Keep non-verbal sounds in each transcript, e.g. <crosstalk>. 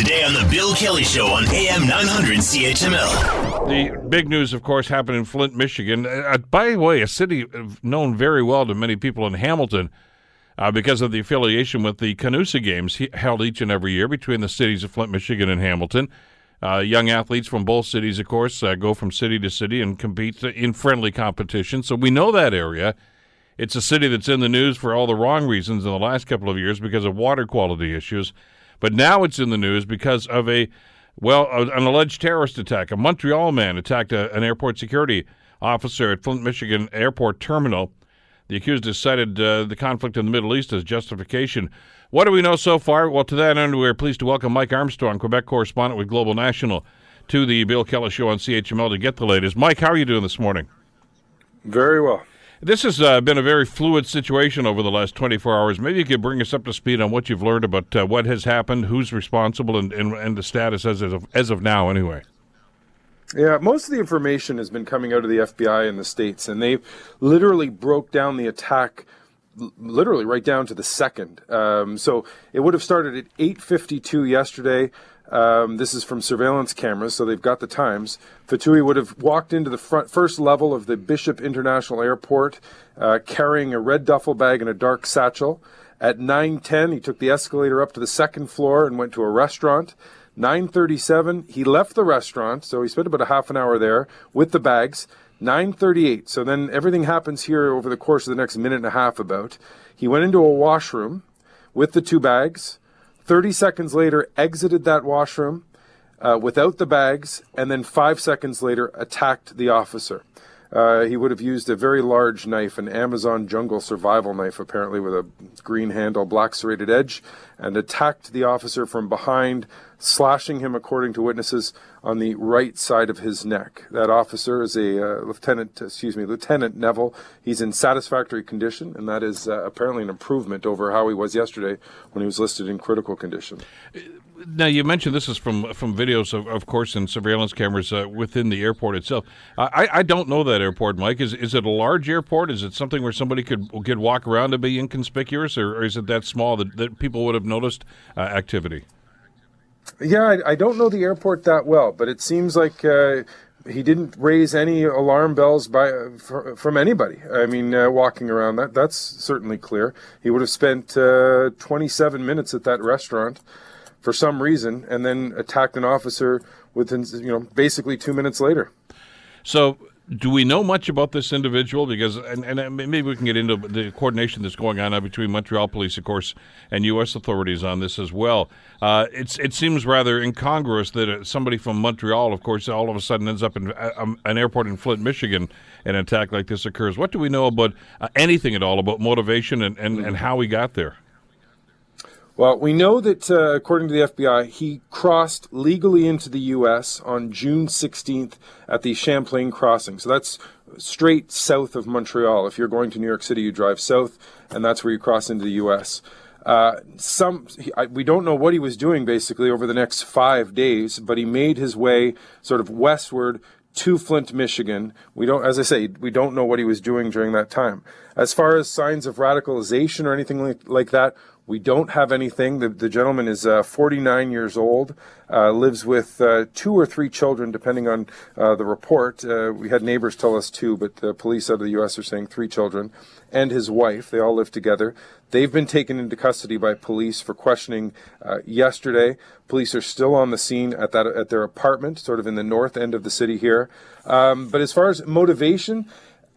Today on The Bill Kelly Show on AM 900 CHML. The big news, of course, happened in Flint, Michigan. Uh, by the way, a city known very well to many people in Hamilton uh, because of the affiliation with the Canusa Games held each and every year between the cities of Flint, Michigan, and Hamilton. Uh, young athletes from both cities, of course, uh, go from city to city and compete in friendly competition. So we know that area. It's a city that's in the news for all the wrong reasons in the last couple of years because of water quality issues. But now it's in the news because of a, well, an alleged terrorist attack. A Montreal man attacked a, an airport security officer at Flint, Michigan airport terminal. The accused has cited uh, the conflict in the Middle East as justification. What do we know so far? Well, to that end, we're pleased to welcome Mike Armstrong, Quebec correspondent with Global National, to the Bill Kelly Show on CHML to get the latest. Mike, how are you doing this morning? Very well. This has uh, been a very fluid situation over the last 24 hours. Maybe you could bring us up to speed on what you've learned about uh, what has happened, who's responsible, and, and, and the status as of, as of now, anyway. Yeah, most of the information has been coming out of the FBI in the States, and they've literally broke down the attack literally right down to the second. Um, so it would have started at 8:52 yesterday. Um, this is from surveillance cameras, so they've got the times. Fatoui would have walked into the front first level of the Bishop International Airport, uh, carrying a red duffel bag and a dark satchel. At 9:10, he took the escalator up to the second floor and went to a restaurant. 9:37, he left the restaurant, so he spent about a half an hour there with the bags. 9:38. So then everything happens here over the course of the next minute and a half about. He went into a washroom with the two bags. 30 seconds later exited that washroom uh, without the bags and then 5 seconds later attacked the officer. Uh, he would have used a very large knife, an Amazon jungle survival knife, apparently with a green handle, black serrated edge, and attacked the officer from behind, slashing him, according to witnesses, on the right side of his neck. That officer is a uh, lieutenant, excuse me, Lieutenant Neville. He's in satisfactory condition, and that is uh, apparently an improvement over how he was yesterday when he was listed in critical condition. Now you mentioned this is from from videos of, of course, and surveillance cameras uh, within the airport itself. I, I don't know that airport, Mike. Is is it a large airport? Is it something where somebody could could walk around and be inconspicuous, or, or is it that small that, that people would have noticed uh, activity? Yeah, I, I, don't know the airport that well, but it seems like uh, he didn't raise any alarm bells by for, from anybody. I mean, uh, walking around that that's certainly clear. He would have spent uh, 27 minutes at that restaurant for some reason, and then attacked an officer within you know basically two minutes later. So, do we know much about this individual? Because, and, and maybe we can get into the coordination that's going on between Montreal Police, of course, and U.S. authorities on this as well. Uh, it's it seems rather incongruous that uh, somebody from Montreal, of course, all of a sudden ends up in uh, um, an airport in Flint, Michigan, and an attack like this occurs. What do we know about uh, anything at all about motivation and, and, and how he got there? Well, we know that uh, according to the FBI, he crossed legally into the U.S. on June 16th at the Champlain crossing. So that's straight south of Montreal. If you're going to New York City, you drive south, and that's where you cross into the U.S. Uh, some he, I, we don't know what he was doing basically over the next five days, but he made his way sort of westward to Flint, Michigan. We don't, as I say, we don't know what he was doing during that time. As far as signs of radicalization or anything like, like that, we don't have anything. The, the gentleman is uh, 49 years old, uh, lives with uh, two or three children, depending on uh, the report. Uh, we had neighbors tell us two, but the police out of the U.S. are saying three children, and his wife. They all live together. They've been taken into custody by police for questioning uh, yesterday. Police are still on the scene at that at their apartment, sort of in the north end of the city here. Um, but as far as motivation,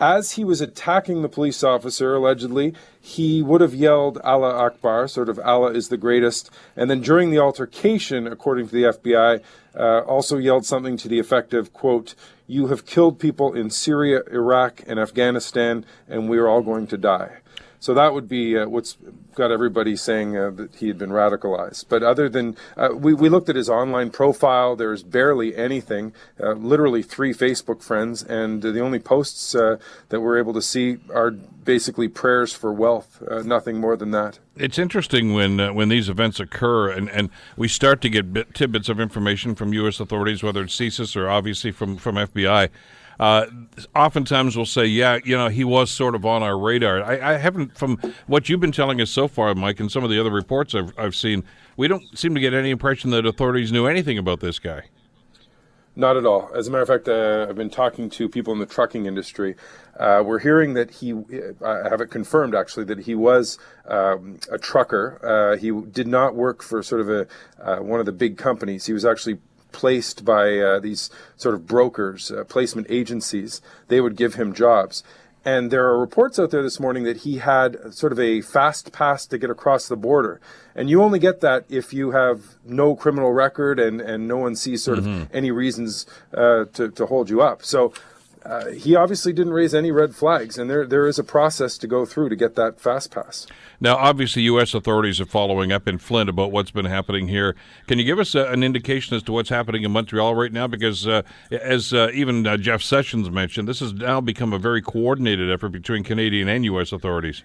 as he was attacking the police officer, allegedly, he would have yelled Allah Akbar, sort of Allah is the greatest. And then during the altercation, according to the FBI, uh, also yelled something to the effect of, quote, You have killed people in Syria, Iraq, and Afghanistan, and we are all going to die. So that would be uh, what's got everybody saying uh, that he had been radicalized. But other than, uh, we, we looked at his online profile, there's barely anything, uh, literally three Facebook friends, and the only posts uh, that we're able to see are basically prayers for wealth, uh, nothing more than that. It's interesting when when these events occur and, and we start to get bit, tidbits of information from U.S. authorities, whether it's CSIS or obviously from, from FBI uh, oftentimes we'll say, yeah, you know, he was sort of on our radar. I, I, haven't, from what you've been telling us so far, Mike, and some of the other reports I've, I've seen, we don't seem to get any impression that authorities knew anything about this guy. Not at all. As a matter of fact, uh, I've been talking to people in the trucking industry. Uh, we're hearing that he, I have it confirmed actually, that he was um, a trucker. Uh, he did not work for sort of a uh, one of the big companies. He was actually placed by uh, these sort of brokers, uh, placement agencies. They would give him jobs. And there are reports out there this morning that he had sort of a fast pass to get across the border. And you only get that if you have no criminal record and, and no one sees sort mm-hmm. of any reasons uh, to, to hold you up. So uh, he obviously didn't raise any red flags, and there there is a process to go through to get that fast pass. Now, obviously, U.S. authorities are following up in Flint about what's been happening here. Can you give us a, an indication as to what's happening in Montreal right now? Because uh, as uh, even uh, Jeff Sessions mentioned, this has now become a very coordinated effort between Canadian and U.S. authorities.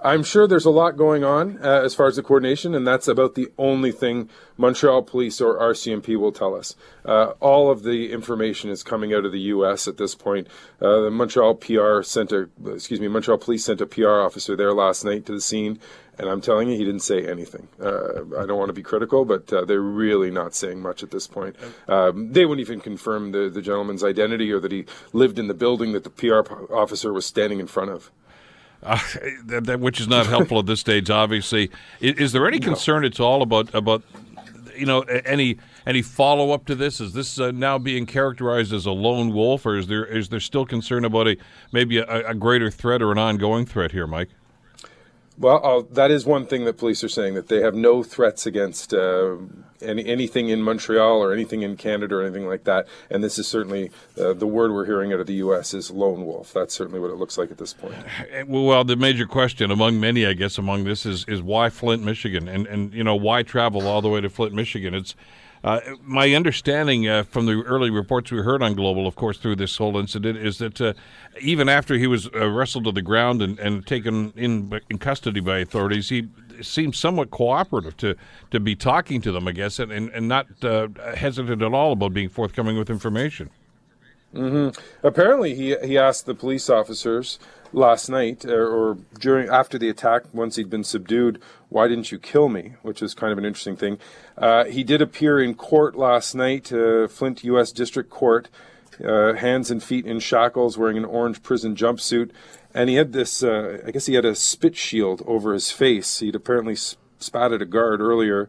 I'm sure there's a lot going on uh, as far as the coordination, and that's about the only thing Montreal Police or RCMP will tell us. Uh, all of the information is coming out of the U.S. at this point. Uh, the Montreal PR sent a, excuse me, Montreal Police sent a PR officer there last night to the scene, and I'm telling you, he didn't say anything. Uh, I don't want to be critical, but uh, they're really not saying much at this point. Um, they wouldn't even confirm the, the gentleman's identity or that he lived in the building that the PR officer was standing in front of. Uh, that, that, which is not helpful at this stage. Obviously, is, is there any concern no. at all about about you know any any follow up to this? Is this uh, now being characterized as a lone wolf, or is there is there still concern about a maybe a, a greater threat or an ongoing threat here, Mike? Well, uh, that is one thing that police are saying that they have no threats against uh, any, anything in Montreal or anything in Canada or anything like that. And this is certainly uh, the word we're hearing out of the U.S. is lone wolf. That's certainly what it looks like at this point. Eh, well, the major question among many, I guess, among this is is why Flint, Michigan, and and you know why travel all the way to Flint, Michigan? It's uh, my understanding uh, from the early reports we heard on Global, of course, through this whole incident, is that uh, even after he was uh, wrestled to the ground and, and taken in in custody by authorities, he seemed somewhat cooperative to, to be talking to them, I guess, and, and, not uh, hesitant at all about being forthcoming with information. Mm-hmm. Apparently, he he asked the police officers last night or, or, during after the attack, once he'd been subdued, why didn't you kill me? Which is kind of an interesting thing. Uh, he did appear in court last night, uh, Flint U.S. District Court, uh, hands and feet in shackles, wearing an orange prison jumpsuit, and he had this. Uh, I guess he had a spit shield over his face. He'd apparently spatted a guard earlier.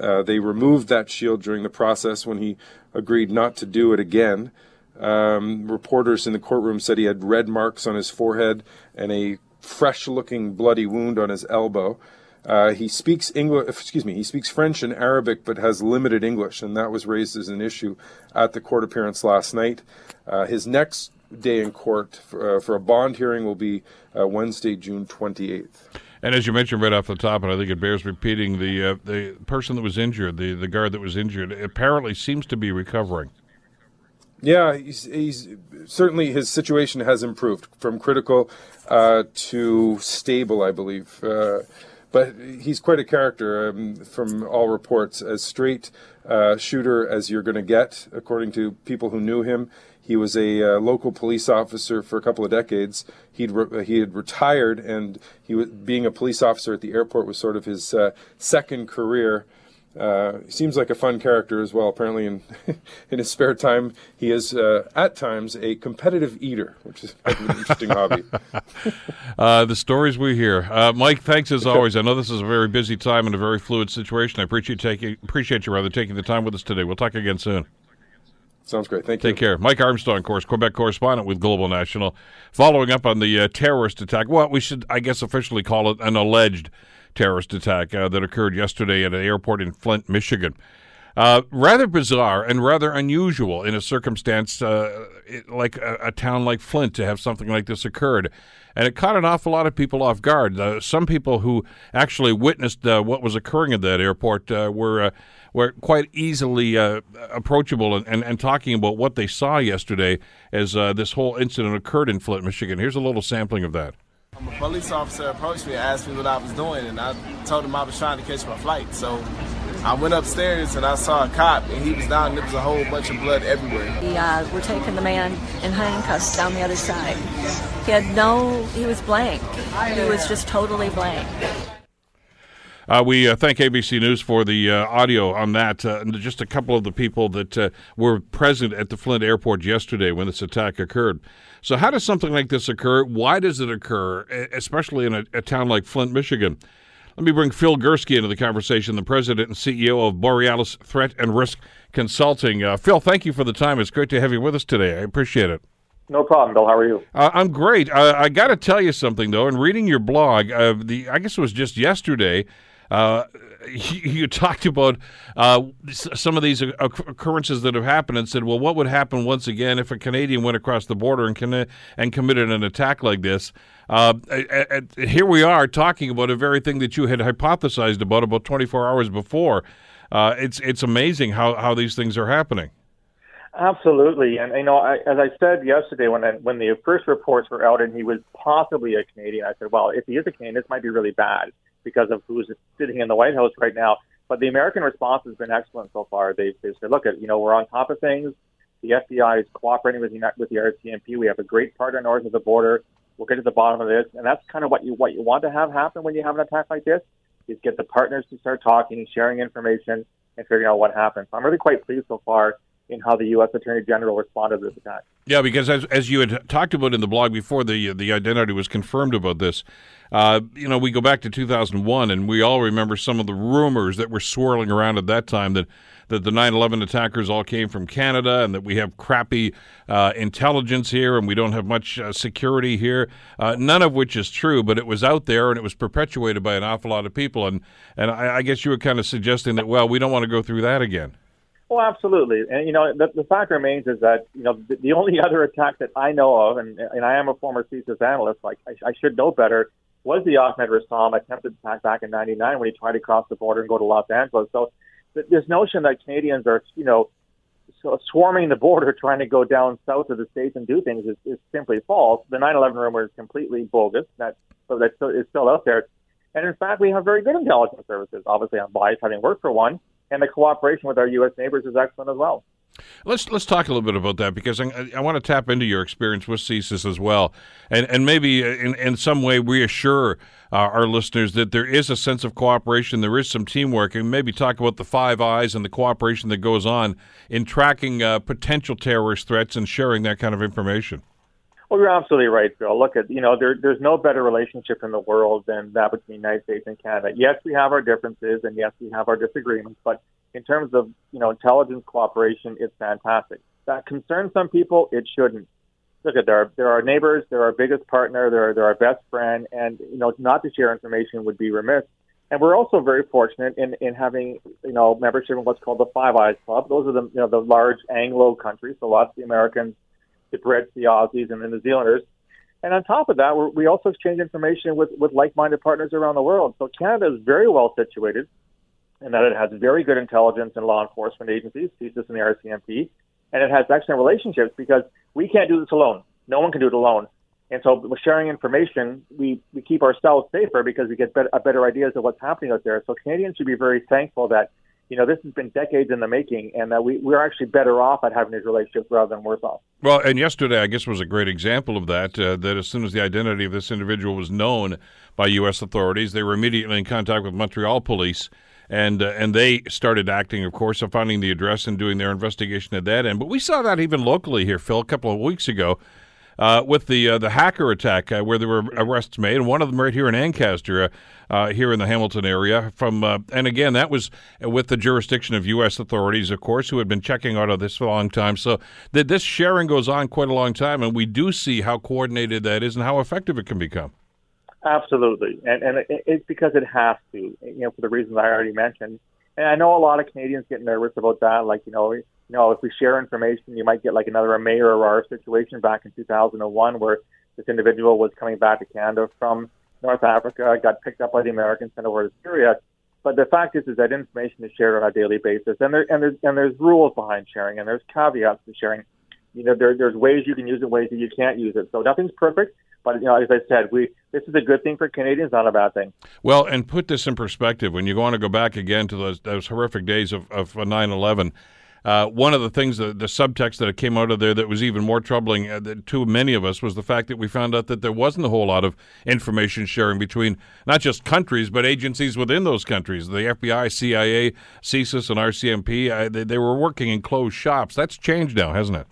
Uh, they removed that shield during the process when he agreed not to do it again. Um, reporters in the courtroom said he had red marks on his forehead and a fresh-looking bloody wound on his elbow. Uh, he speaks English, excuse me, he speaks French and Arabic, but has limited English, and that was raised as an issue at the court appearance last night. Uh, his next day in court for, uh, for, a bond hearing will be uh, Wednesday, June 28th. And as you mentioned right off the top, and I think it bears repeating, the uh, the person that was injured, the, the guard that was injured, apparently seems to be recovering. Yeah, he's, he's, certainly his situation has improved from critical uh, to stable, I believe. Uh, but he's quite a character um, from all reports, as straight uh, shooter as you're going to get, according to people who knew him. He was a uh, local police officer for a couple of decades. He'd re- he had retired, and he was being a police officer at the airport was sort of his uh, second career. Uh, he seems like a fun character as well. Apparently, in <laughs> in his spare time, he is uh, at times a competitive eater, which is an interesting hobby. <laughs> uh, the stories we hear, uh, Mike. Thanks as always. I know this is a very busy time and a very fluid situation. I appreciate taking appreciate you rather taking the time with us today. We'll talk again soon. Sounds great. Thank you. Take care. Mike Armstrong, of course, Quebec correspondent with Global National, following up on the uh, terrorist attack. Well, we should, I guess, officially call it an alleged terrorist attack uh, that occurred yesterday at an airport in Flint, Michigan. Uh, rather bizarre and rather unusual in a circumstance uh, like a, a, town like Flint to have something like this occurred. And it caught an awful lot of people off guard. Uh, some people who actually witnessed uh, what was occurring at that airport uh, were were quite easily approachable and, and, and, talking about what they saw yesterday as this whole incident occurred in Flint, Michigan. Here's a little sampling of that. A police officer approached me and asked me what I was doing, and I told him I was trying to catch my flight. So I went upstairs and I saw a cop, and he was down. And there was a whole bunch of blood everywhere. We uh, were taking the man in handcuffs down the other side. He had no. He was blank. He was just totally blank. Uh, we uh, thank ABC News for the uh, audio on that. Uh, just a couple of the people that uh, were present at the Flint airport yesterday when this attack occurred. So, how does something like this occur? Why does it occur, especially in a, a town like Flint, Michigan? Let me bring Phil Gurski into the conversation, the president and CEO of Borealis Threat and Risk Consulting. Uh, Phil, thank you for the time. It's great to have you with us today. I appreciate it. No problem, Bill. How are you? Uh, I'm great. I, I got to tell you something though. In reading your blog, uh, the I guess it was just yesterday. Uh, you, talked about uh, some of these occurrences that have happened and said, well, what would happen once again if a Canadian went across the border and, and committed an attack like this? Uh, here we are talking about a very thing that you had hypothesized about about 24 hours before. Uh, it's it's amazing how, how these things are happening. Absolutely, and you know, I, as I said yesterday, when I, when the first reports were out and he was possibly a Canadian, I said, well, if he is a Canadian, this might be really bad because of who's sitting in the White House right now. But the American response has been excellent so far. They've, they've said, look, at you know, we're on top of things. The FBI is cooperating with the with the RCMP. We have a great partner north of the border. We'll get to the bottom of this, and that's kind of what you what you want to have happen when you have an attack like this is get the partners to start talking, sharing information, and figuring out what happened. So I'm really quite pleased so far in how the U.S. Attorney General responded to this attack. Yeah, because as, as you had talked about in the blog before the the identity was confirmed about this, uh, you know, we go back to 2001, and we all remember some of the rumors that were swirling around at that time that that the 9/11 attackers all came from Canada, and that we have crappy uh, intelligence here, and we don't have much uh, security here. Uh, none of which is true, but it was out there, and it was perpetuated by an awful lot of people. And and I, I guess you were kind of suggesting that well, we don't want to go through that again. Well, absolutely, and you know the, the fact remains is that you know the, the only <laughs> other attack that I know of, and and I am a former CSIS analyst, like I, I should know better, was the Ahmed Ressam attempted attack back in '99 when he tried to cross the border and go to Los Angeles. So th- this notion that Canadians are you know so swarming the border <laughs> trying to go down south of the states and do things is, is simply false. The 9/11 rumor is completely bogus. That so that is still out there, and in fact, we have very good intelligence services. Obviously, I'm biased having worked for one and the cooperation with our U.S. neighbors is excellent as well. Let's let's talk a little bit about that because I, I, want to tap into your experience with CSIS as well, and and maybe in, in some way reassure uh, our listeners that there is a sense of cooperation, there is some teamwork, and maybe talk about the Five Eyes and the cooperation that goes on in tracking uh, potential terrorist threats and sharing that kind of information. Well, you're absolutely right, Bill. Look at you know there, there's no better relationship in the world than that between the United States and Canada. Yes, we have our differences, and yes, we have our disagreements, but in terms of you know intelligence cooperation, it's fantastic. That concerns some people. It shouldn't. Look at there. They're neighbors. They're our biggest partner. They're they're our best friend, and you know not to share information would be remiss. And we're also very fortunate in, in having you know membership in what's called the Five Eyes Club. Those are the you know the large Anglo countries, so lots of the Americans the Brits, the Aussies, and the New Zealanders. And on top of that, we also exchange information with, with like-minded partners around the world. So Canada is very well situated in that it has very good intelligence and law enforcement agencies, CSIS and the RCMP, and it has excellent relationships because we can't do this alone. No one can do it alone. And so with sharing information, we, we keep ourselves safer because we get better, better ideas of what's happening out there. So Canadians should be very thankful that you know, this has been decades in the making, and uh, we, we're actually better off at having these relationships rather than worse off. Well, and yesterday, I guess, was a great example of that. Uh, that as soon as the identity of this individual was known by U.S. authorities, they were immediately in contact with Montreal police. And uh, and they started acting, of course, of finding the address and doing their investigation at that end. But we saw that even locally here, Phil, a couple of weeks ago uh, with the uh, the hacker attack uh, where there were arrests made, and one of them right here in Ancaster, uh, uh, here in the Hamilton area. From uh, and again, that was with the jurisdiction of U.S. authorities, of course, who had been checking out of this for a long time. So that this sharing goes on quite a long time, and we do see how coordinated that is and how effective it can become. Absolutely, and and it, it's because it has to, you know, for the reasons I already mentioned. And I know a lot of Canadians get nervous about that, like you know, you know, if we share information, you might get like another Maher Arar situation back in 2001 where this individual was coming back to Canada from North Africa, got picked up by the Americans, sent over to Syria. But the fact is, is that information is shared on a daily basis, and there and there's and there's rules behind sharing, and there's caveats to sharing. You know, there, there's ways you can use it, ways that you can't use it. So nothing's perfect, but you know, as I said, we this is a good thing for Canadians, not a bad thing. Well, and put this in perspective, when you want to go back again to those those horrific days of of 9/11 Uh, one of the things, the, the subtext that came out of there that was even more troubling uh, to many of us was the fact that we found out that there wasn't a whole lot of information sharing between not just countries, but agencies within those countries. The FBI, CIA, CSIS, and RCMP, uh, they, they were working in closed shops. That's changed now, hasn't it?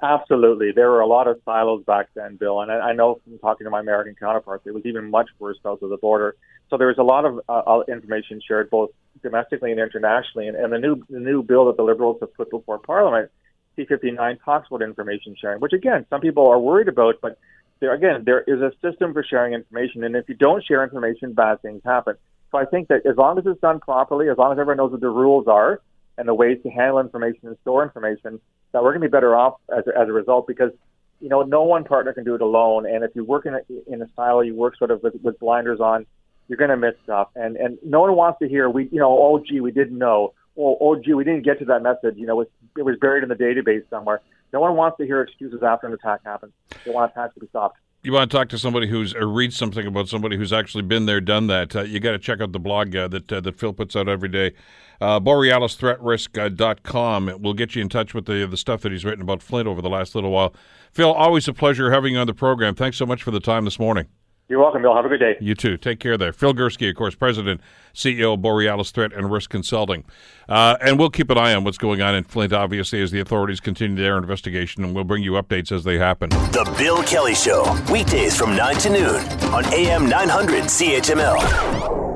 Absolutely. There were a lot of silos back then, Bill. And I, I know from talking to my American counterparts, it was even much worse south of the border. So there was a lot of uh, uh information shared both domestically and internationally. And, and the new the new bill that the Liberals have put before Parliament, C59, talks about information sharing, which again, some people are worried about. But there again, there is a system for sharing information. And if you don't share information, bad things happen. So I think that as long as it's done properly, as long as everyone knows what the rules are and the ways to handle information and store information, that we're going to be better off as a, as a result because you know no one partner can do it alone. And if you work in a, in a style, you work sort of with, with blinders on, you're going to miss stuff. And and no one wants to hear we you know oh gee we didn't know oh oh gee we didn't get to that message you know it was, it was buried in the database somewhere. No one wants to hear excuses after an attack happens. They want attacks to be stopped you want to talk to somebody who's or read something about somebody who's actually been there, done that, uh, you got to check out the blog uh, that uh, that Phil puts out every day. Uh, BorealisThreatRisk.com. We'll get you in touch with the the stuff that he's written about Flint over the last little while. Phil, always a pleasure having you on the program. Thanks so much for the time this morning. You're welcome, Bill. Have a good day. You too. Take care there. Phil Gurski, of course, President, CEO of Borealis Threat and Risk Consulting. Uh, and we'll keep an eye on what's going on in Flint, obviously, as the authorities continue their investigation, and we'll bring you updates as they happen. The Bill Kelly Show, weekdays from 9 to noon on AM 900 CHML.